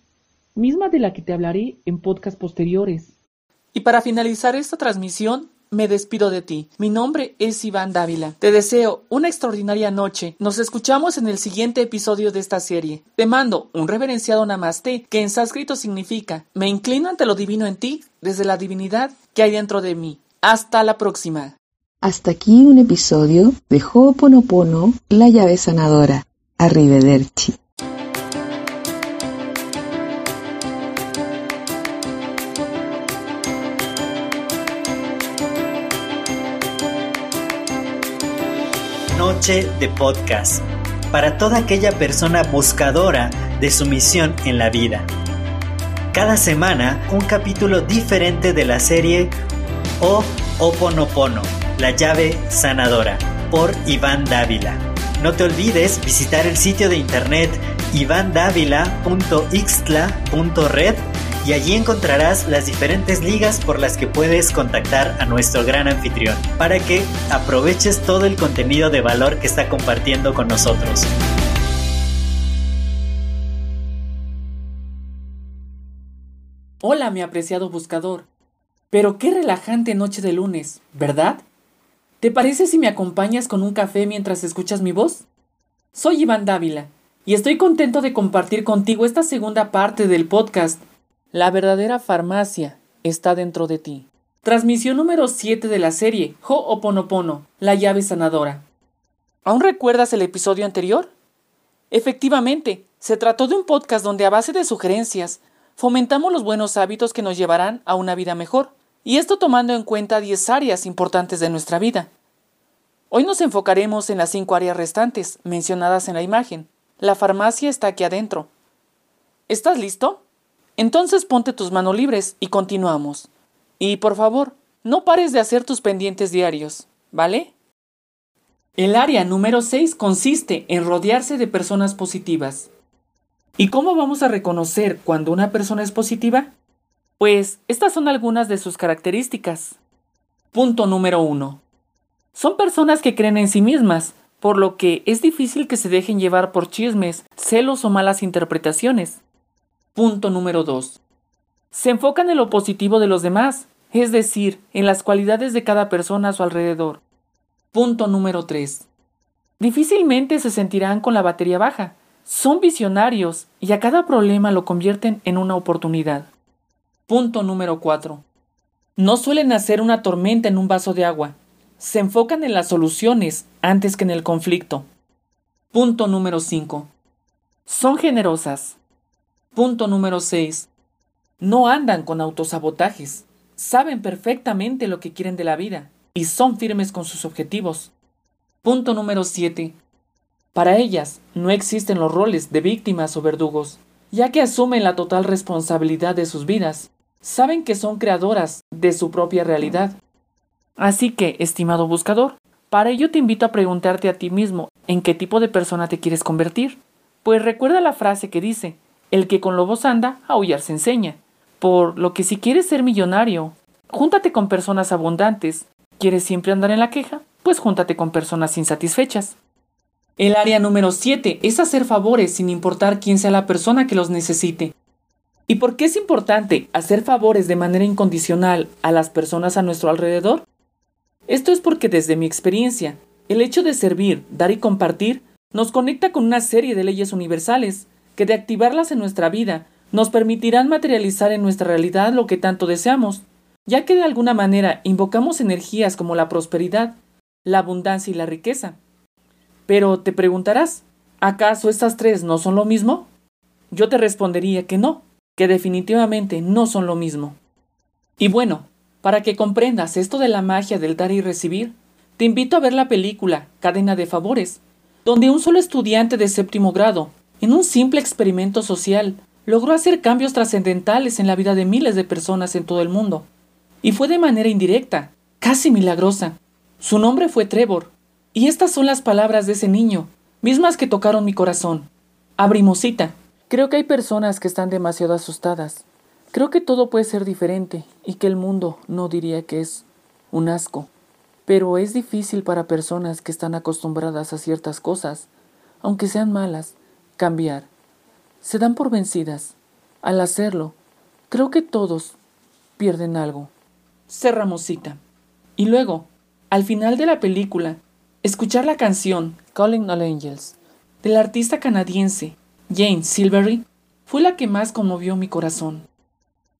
misma de la que te hablaré en podcasts posteriores. Y para finalizar esta transmisión, me despido de ti. Mi nombre es Iván Dávila. Te deseo una extraordinaria noche. Nos escuchamos en el siguiente episodio de esta serie. Te mando un reverenciado namaste, que en sánscrito significa me inclino ante lo divino en ti, desde la divinidad que hay dentro de mí. Hasta la próxima. Hasta aquí un episodio de Ho'oponopono, la llave sanadora. Arrivederci. De podcast para toda aquella persona buscadora de su misión en la vida. Cada semana un capítulo diferente de la serie O Oponopono, la llave sanadora, por Iván Dávila. No te olvides visitar el sitio de internet ivandavila.ixtla.red y allí encontrarás las diferentes ligas por las que puedes contactar a nuestro gran anfitrión para que aproveches todo el contenido de valor que está compartiendo con nosotros. Hola mi apreciado buscador. Pero qué relajante noche de lunes, ¿verdad? ¿Te parece si me acompañas con un café mientras escuchas mi voz? Soy Iván Dávila y estoy contento de compartir contigo esta segunda parte del podcast la verdadera farmacia está dentro de ti. Transmisión número 7 de la serie Ho'oponopono, la llave sanadora. ¿Aún recuerdas el episodio anterior? Efectivamente, se trató de un podcast donde a base de sugerencias fomentamos los buenos hábitos que nos llevarán a una vida mejor, y esto tomando en cuenta 10 áreas importantes de nuestra vida. Hoy nos enfocaremos en las 5 áreas restantes mencionadas en la imagen. La farmacia está aquí adentro. ¿Estás listo? Entonces ponte tus manos libres y continuamos. Y por favor, no pares de hacer tus pendientes diarios, ¿vale? El área número 6 consiste en rodearse de personas positivas. ¿Y cómo vamos a reconocer cuando una persona es positiva? Pues estas son algunas de sus características. Punto número 1. Son personas que creen en sí mismas, por lo que es difícil que se dejen llevar por chismes, celos o malas interpretaciones. Punto número 2. Se enfocan en lo positivo de los demás, es decir, en las cualidades de cada persona a su alrededor. Punto número 3. Difícilmente se sentirán con la batería baja. Son visionarios y a cada problema lo convierten en una oportunidad. Punto número 4. No suelen hacer una tormenta en un vaso de agua. Se enfocan en las soluciones antes que en el conflicto. Punto número 5. Son generosas. Punto número 6. No andan con autosabotajes. Saben perfectamente lo que quieren de la vida y son firmes con sus objetivos. Punto número 7. Para ellas no existen los roles de víctimas o verdugos, ya que asumen la total responsabilidad de sus vidas. Saben que son creadoras de su propia realidad. Así que, estimado buscador, para ello te invito a preguntarte a ti mismo en qué tipo de persona te quieres convertir. Pues recuerda la frase que dice, el que con lobos anda, aullar se enseña. Por lo que si quieres ser millonario, júntate con personas abundantes. ¿Quieres siempre andar en la queja? Pues júntate con personas insatisfechas. El área número 7 es hacer favores sin importar quién sea la persona que los necesite. ¿Y por qué es importante hacer favores de manera incondicional a las personas a nuestro alrededor? Esto es porque desde mi experiencia, el hecho de servir, dar y compartir nos conecta con una serie de leyes universales que de activarlas en nuestra vida nos permitirán materializar en nuestra realidad lo que tanto deseamos, ya que de alguna manera invocamos energías como la prosperidad, la abundancia y la riqueza. Pero te preguntarás, ¿Acaso estas tres no son lo mismo? Yo te respondería que no, que definitivamente no son lo mismo. Y bueno, para que comprendas esto de la magia del dar y recibir, te invito a ver la película Cadena de Favores, donde un solo estudiante de séptimo grado, en un simple experimento social, logró hacer cambios trascendentales en la vida de miles de personas en todo el mundo. Y fue de manera indirecta, casi milagrosa. Su nombre fue Trevor, y estas son las palabras de ese niño, mismas que tocaron mi corazón. Abrimosita. Creo que hay personas que están demasiado asustadas. Creo que todo puede ser diferente y que el mundo no diría que es un asco. Pero es difícil para personas que están acostumbradas a ciertas cosas, aunque sean malas, cambiar. Se dan por vencidas. Al hacerlo, creo que todos pierden algo. Cerramos cita. Y luego, al final de la película, escuchar la canción Calling All Angels del artista canadiense Jane Silvery fue la que más conmovió mi corazón.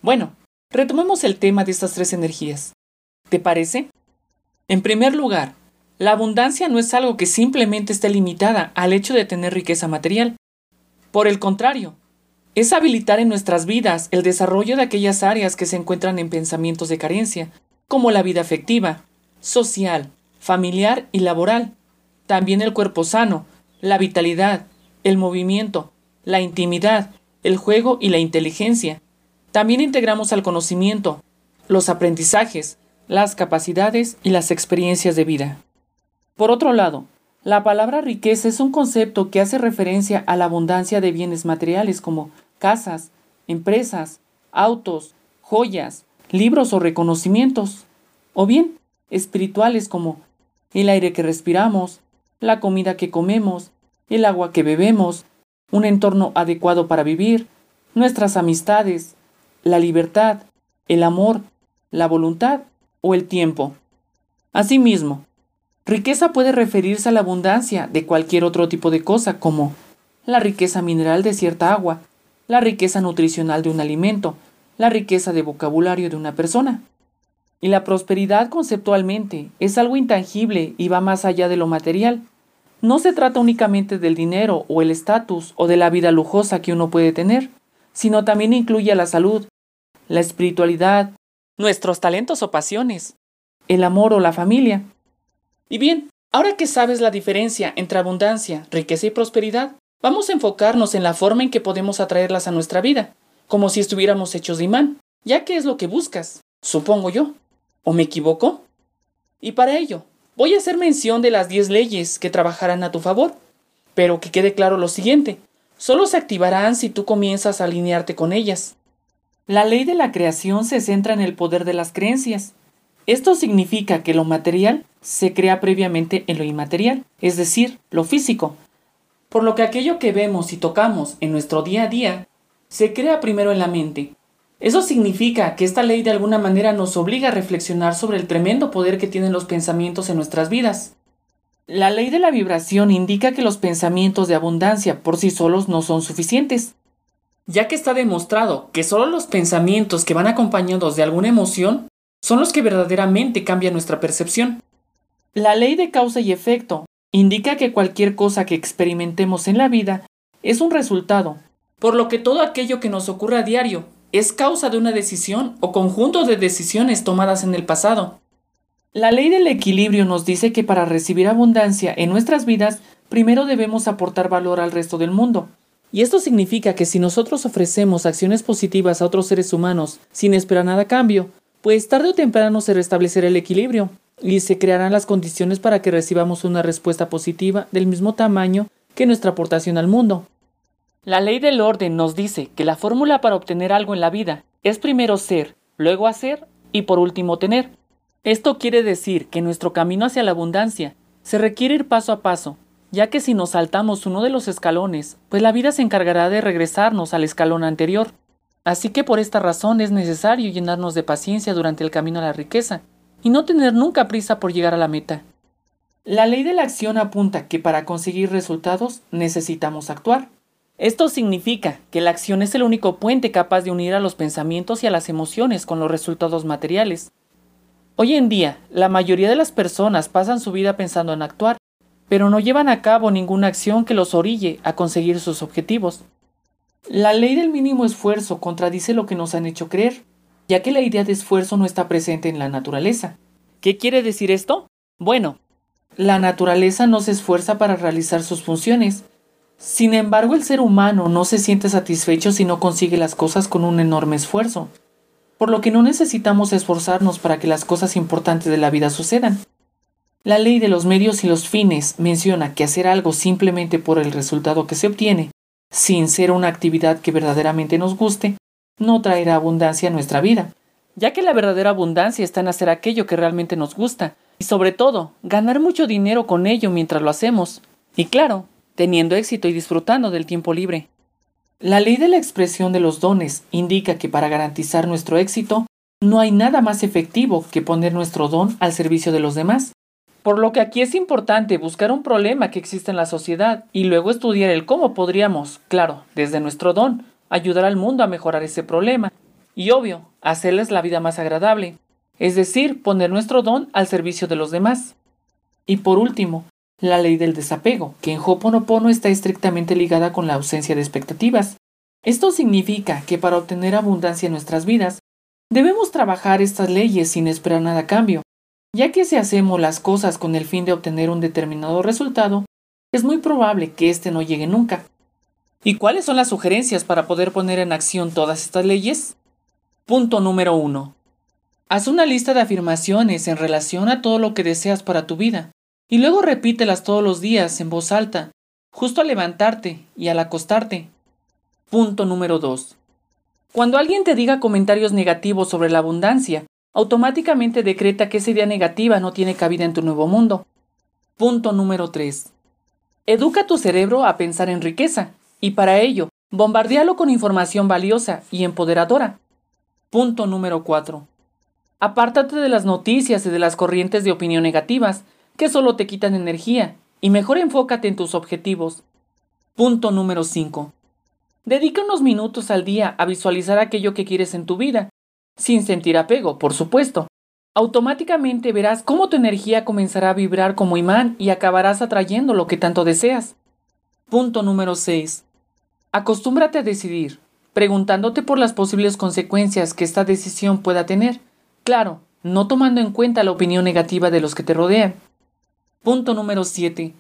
Bueno, retomemos el tema de estas tres energías. ¿Te parece? En primer lugar, la abundancia no es algo que simplemente esté limitada al hecho de tener riqueza material. Por el contrario, es habilitar en nuestras vidas el desarrollo de aquellas áreas que se encuentran en pensamientos de carencia, como la vida afectiva, social, familiar y laboral. También el cuerpo sano, la vitalidad, el movimiento, la intimidad, el juego y la inteligencia. También integramos al conocimiento, los aprendizajes, las capacidades y las experiencias de vida. Por otro lado, la palabra riqueza es un concepto que hace referencia a la abundancia de bienes materiales como casas, empresas, autos, joyas, libros o reconocimientos, o bien espirituales como el aire que respiramos, la comida que comemos, el agua que bebemos, un entorno adecuado para vivir, nuestras amistades, la libertad, el amor, la voluntad o el tiempo. Asimismo, riqueza puede referirse a la abundancia de cualquier otro tipo de cosa como la riqueza mineral de cierta agua, la riqueza nutricional de un alimento, la riqueza de vocabulario de una persona. Y la prosperidad conceptualmente es algo intangible y va más allá de lo material. No se trata únicamente del dinero o el estatus o de la vida lujosa que uno puede tener, sino también incluye la salud, la espiritualidad, nuestros talentos o pasiones, el amor o la familia. Y bien, ahora que sabes la diferencia entre abundancia, riqueza y prosperidad, vamos a enfocarnos en la forma en que podemos atraerlas a nuestra vida, como si estuviéramos hechos de imán, ya que es lo que buscas, supongo yo. ¿O me equivoco? Y para ello, voy a hacer mención de las 10 leyes que trabajarán a tu favor, pero que quede claro lo siguiente, solo se activarán si tú comienzas a alinearte con ellas. La ley de la creación se centra en el poder de las creencias. Esto significa que lo material se crea previamente en lo inmaterial, es decir, lo físico. Por lo que aquello que vemos y tocamos en nuestro día a día se crea primero en la mente. Eso significa que esta ley de alguna manera nos obliga a reflexionar sobre el tremendo poder que tienen los pensamientos en nuestras vidas. La ley de la vibración indica que los pensamientos de abundancia por sí solos no son suficientes ya que está demostrado que solo los pensamientos que van acompañados de alguna emoción son los que verdaderamente cambian nuestra percepción. La ley de causa y efecto indica que cualquier cosa que experimentemos en la vida es un resultado, por lo que todo aquello que nos ocurre a diario es causa de una decisión o conjunto de decisiones tomadas en el pasado. La ley del equilibrio nos dice que para recibir abundancia en nuestras vidas, primero debemos aportar valor al resto del mundo, y esto significa que si nosotros ofrecemos acciones positivas a otros seres humanos sin esperar nada a cambio, pues tarde o temprano se restablecerá el equilibrio y se crearán las condiciones para que recibamos una respuesta positiva del mismo tamaño que nuestra aportación al mundo. La ley del orden nos dice que la fórmula para obtener algo en la vida es primero ser, luego hacer y por último tener. Esto quiere decir que nuestro camino hacia la abundancia se requiere ir paso a paso, ya que si nos saltamos uno de los escalones, pues la vida se encargará de regresarnos al escalón anterior. Así que por esta razón es necesario llenarnos de paciencia durante el camino a la riqueza, y no tener nunca prisa por llegar a la meta. La ley de la acción apunta que para conseguir resultados necesitamos actuar. Esto significa que la acción es el único puente capaz de unir a los pensamientos y a las emociones con los resultados materiales. Hoy en día, la mayoría de las personas pasan su vida pensando en actuar, pero no llevan a cabo ninguna acción que los orille a conseguir sus objetivos. La ley del mínimo esfuerzo contradice lo que nos han hecho creer, ya que la idea de esfuerzo no está presente en la naturaleza. ¿Qué quiere decir esto? Bueno, la naturaleza no se esfuerza para realizar sus funciones. Sin embargo, el ser humano no se siente satisfecho si no consigue las cosas con un enorme esfuerzo, por lo que no necesitamos esforzarnos para que las cosas importantes de la vida sucedan. La ley de los medios y los fines menciona que hacer algo simplemente por el resultado que se obtiene, sin ser una actividad que verdaderamente nos guste, no traerá abundancia a nuestra vida, ya que la verdadera abundancia está en hacer aquello que realmente nos gusta, y sobre todo, ganar mucho dinero con ello mientras lo hacemos. Y claro, teniendo éxito y disfrutando del tiempo libre. La ley de la expresión de los dones indica que para garantizar nuestro éxito, no hay nada más efectivo que poner nuestro don al servicio de los demás. Por lo que aquí es importante buscar un problema que existe en la sociedad y luego estudiar el cómo podríamos, claro, desde nuestro don, ayudar al mundo a mejorar ese problema. Y obvio, hacerles la vida más agradable es decir, poner nuestro don al servicio de los demás. Y por último, la ley del desapego, que en Hoponopono está estrictamente ligada con la ausencia de expectativas. Esto significa que para obtener abundancia en nuestras vidas, debemos trabajar estas leyes sin esperar nada a cambio, ya que si hacemos las cosas con el fin de obtener un determinado resultado, es muy probable que éste no llegue nunca. ¿Y cuáles son las sugerencias para poder poner en acción todas estas leyes? Punto número 1. Haz una lista de afirmaciones en relación a todo lo que deseas para tu vida, y luego repítelas todos los días en voz alta, justo al levantarte y al acostarte. Punto número 2. Cuando alguien te diga comentarios negativos sobre la abundancia, automáticamente decreta que esa idea negativa no tiene cabida en tu nuevo mundo. Punto número 3. Educa tu cerebro a pensar en riqueza, y para ello, bombardéalo con información valiosa y empoderadora. Punto número 4. Apártate de las noticias y de las corrientes de opinión negativas, que solo te quitan energía, y mejor enfócate en tus objetivos. Punto número 5. Dedica unos minutos al día a visualizar aquello que quieres en tu vida, sin sentir apego, por supuesto. Automáticamente verás cómo tu energía comenzará a vibrar como imán y acabarás atrayendo lo que tanto deseas. Punto número 6. Acostúmbrate a decidir, preguntándote por las posibles consecuencias que esta decisión pueda tener Claro, no tomando en cuenta la opinión negativa de los que te rodean. Punto número 7.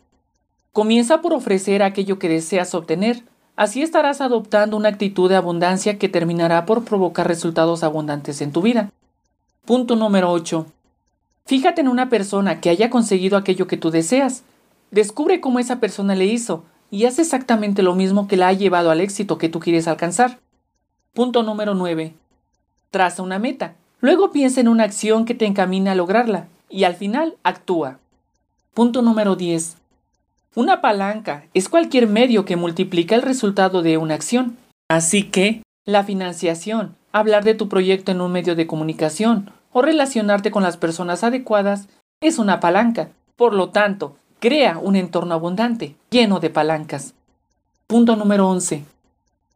Comienza por ofrecer aquello que deseas obtener. Así estarás adoptando una actitud de abundancia que terminará por provocar resultados abundantes en tu vida. Punto número 8. Fíjate en una persona que haya conseguido aquello que tú deseas. Descubre cómo esa persona le hizo y haz exactamente lo mismo que la ha llevado al éxito que tú quieres alcanzar. Punto número 9. Traza una meta. Luego piensa en una acción que te encamina a lograrla y al final actúa. Punto número 10. Una palanca es cualquier medio que multiplica el resultado de una acción. Así que, la financiación, hablar de tu proyecto en un medio de comunicación o relacionarte con las personas adecuadas es una palanca. Por lo tanto, crea un entorno abundante, lleno de palancas. Punto número 11.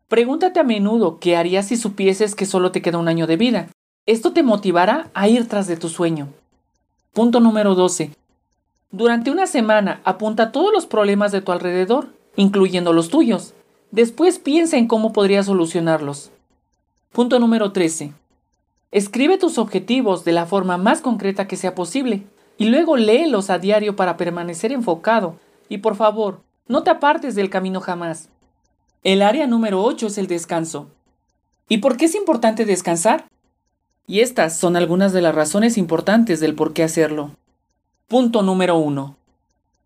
Pregúntate a menudo qué harías si supieses que solo te queda un año de vida esto te motivará a ir tras de tu sueño. Punto número 12. Durante una semana apunta todos los problemas de tu alrededor, incluyendo los tuyos. Después piensa en cómo podrías solucionarlos. Punto número 13. Escribe tus objetivos de la forma más concreta que sea posible y luego léelos a diario para permanecer enfocado. Y por favor, no te apartes del camino jamás. El área número 8 es el descanso. ¿Y por qué es importante descansar? Y estas son algunas de las razones importantes del por qué hacerlo. Punto número 1.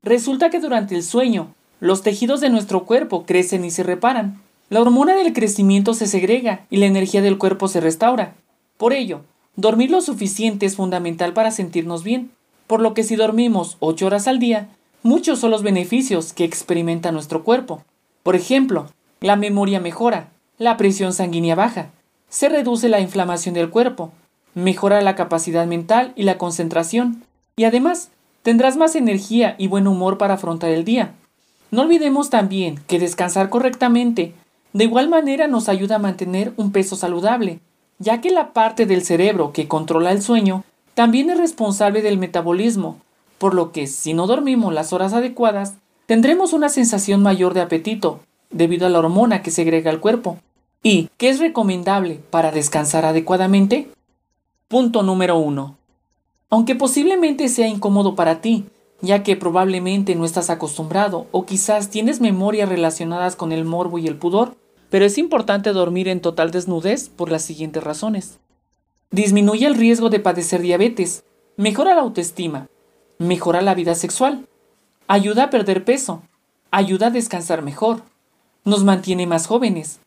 Resulta que durante el sueño, los tejidos de nuestro cuerpo crecen y se reparan. La hormona del crecimiento se segrega y la energía del cuerpo se restaura. Por ello, dormir lo suficiente es fundamental para sentirnos bien, por lo que si dormimos 8 horas al día, muchos son los beneficios que experimenta nuestro cuerpo. Por ejemplo, la memoria mejora, la presión sanguínea baja, se reduce la inflamación del cuerpo, mejora la capacidad mental y la concentración, y además tendrás más energía y buen humor para afrontar el día. No olvidemos también que descansar correctamente de igual manera nos ayuda a mantener un peso saludable, ya que la parte del cerebro que controla el sueño también es responsable del metabolismo, por lo que si no dormimos las horas adecuadas, tendremos una sensación mayor de apetito, debido a la hormona que segrega el cuerpo. ¿Y qué es recomendable para descansar adecuadamente? Punto número 1. Aunque posiblemente sea incómodo para ti, ya que probablemente no estás acostumbrado o quizás tienes memorias relacionadas con el morbo y el pudor, pero es importante dormir en total desnudez por las siguientes razones. Disminuye el riesgo de padecer diabetes, mejora la autoestima, mejora la vida sexual, ayuda a perder peso, ayuda a descansar mejor, nos mantiene más jóvenes,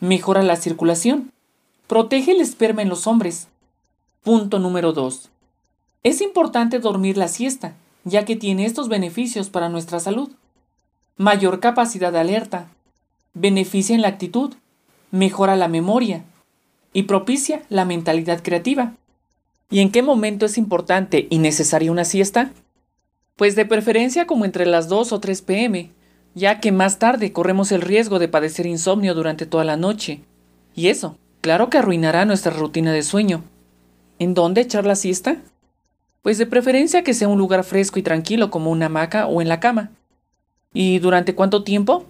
mejora la circulación, protege el esperma en los hombres. Punto número 2. Es importante dormir la siesta, ya que tiene estos beneficios para nuestra salud. Mayor capacidad de alerta, beneficia en la actitud, mejora la memoria y propicia la mentalidad creativa. ¿Y en qué momento es importante y necesaria una siesta? Pues de preferencia como entre las 2 o 3 pm, ya que más tarde corremos el riesgo de padecer insomnio durante toda la noche. Y eso, claro que arruinará nuestra rutina de sueño. ¿En dónde echar la siesta? Pues de preferencia que sea un lugar fresco y tranquilo como una hamaca o en la cama. ¿Y durante cuánto tiempo?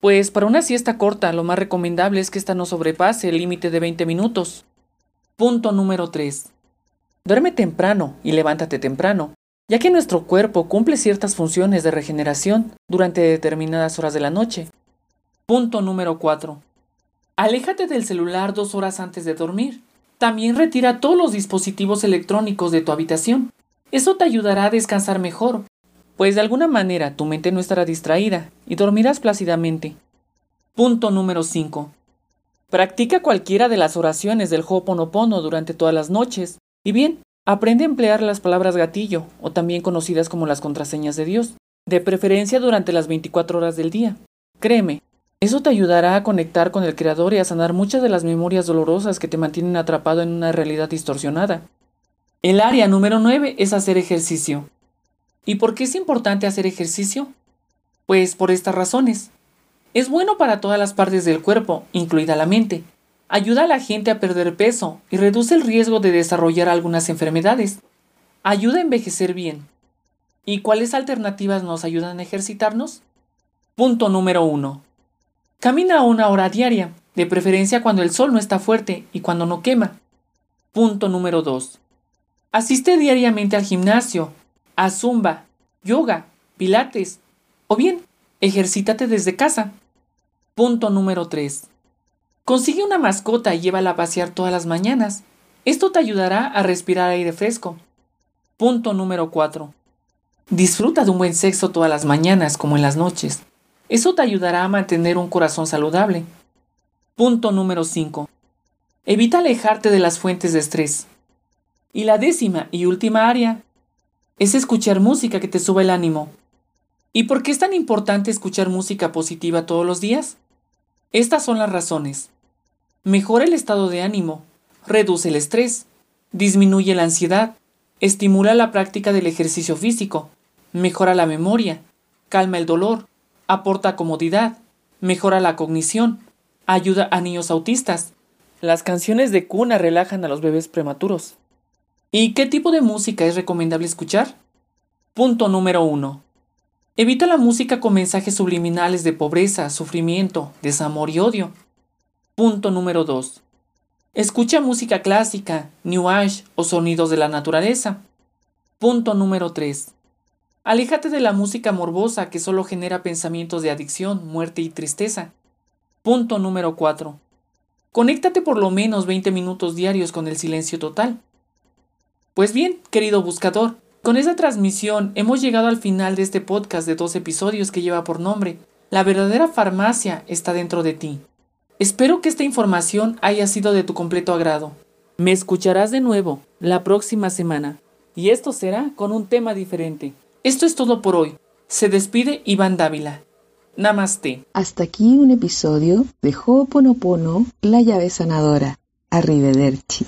Pues para una siesta corta lo más recomendable es que ésta no sobrepase el límite de 20 minutos. Punto número 3. Duerme temprano y levántate temprano, ya que nuestro cuerpo cumple ciertas funciones de regeneración durante determinadas horas de la noche. Punto número 4. Aléjate del celular dos horas antes de dormir. También retira todos los dispositivos electrónicos de tu habitación. Eso te ayudará a descansar mejor, pues de alguna manera tu mente no estará distraída y dormirás plácidamente. Punto número 5. Practica cualquiera de las oraciones del Ho'oponopono durante todas las noches, y bien, aprende a emplear las palabras gatillo, o también conocidas como las contraseñas de Dios, de preferencia durante las 24 horas del día. Créeme, eso te ayudará a conectar con el Creador y a sanar muchas de las memorias dolorosas que te mantienen atrapado en una realidad distorsionada. El área número 9 es hacer ejercicio. ¿Y por qué es importante hacer ejercicio? Pues por estas razones. Es bueno para todas las partes del cuerpo, incluida la mente. Ayuda a la gente a perder peso y reduce el riesgo de desarrollar algunas enfermedades. Ayuda a envejecer bien. ¿Y cuáles alternativas nos ayudan a ejercitarnos? Punto número 1. Camina una hora diaria, de preferencia cuando el sol no está fuerte y cuando no quema. Punto número 2. Asiste diariamente al gimnasio a zumba, yoga, pilates o bien, ejercítate desde casa. Punto número 3. Consigue una mascota y llévala a pasear todas las mañanas. Esto te ayudará a respirar aire fresco. Punto número 4. Disfruta de un buen sexo todas las mañanas como en las noches. Eso te ayudará a mantener un corazón saludable. Punto número 5. Evita alejarte de las fuentes de estrés. Y la décima y última área es escuchar música que te suba el ánimo. ¿Y por qué es tan importante escuchar música positiva todos los días? Estas son las razones. Mejora el estado de ánimo, reduce el estrés, disminuye la ansiedad, estimula la práctica del ejercicio físico, mejora la memoria, calma el dolor, aporta comodidad, mejora la cognición, ayuda a niños autistas. Las canciones de cuna relajan a los bebés prematuros. ¿Y qué tipo de música es recomendable escuchar? Punto número 1. Evita la música con mensajes subliminales de pobreza, sufrimiento, desamor y odio. Punto número 2. Escucha música clásica, new age o sonidos de la naturaleza. Punto número 3. Aléjate de la música morbosa que solo genera pensamientos de adicción, muerte y tristeza. Punto número 4. Conéctate por lo menos 20 minutos diarios con el silencio total. Pues bien, querido buscador, con esta transmisión hemos llegado al final de este podcast de dos episodios que lleva por nombre La verdadera farmacia está dentro de ti. Espero que esta información haya sido de tu completo agrado. Me escucharás de nuevo la próxima semana y esto será con un tema diferente. Esto es todo por hoy. Se despide Iván Dávila. Namaste. Hasta aquí un episodio de Ho'oponopono, la llave sanadora. Arrivederci.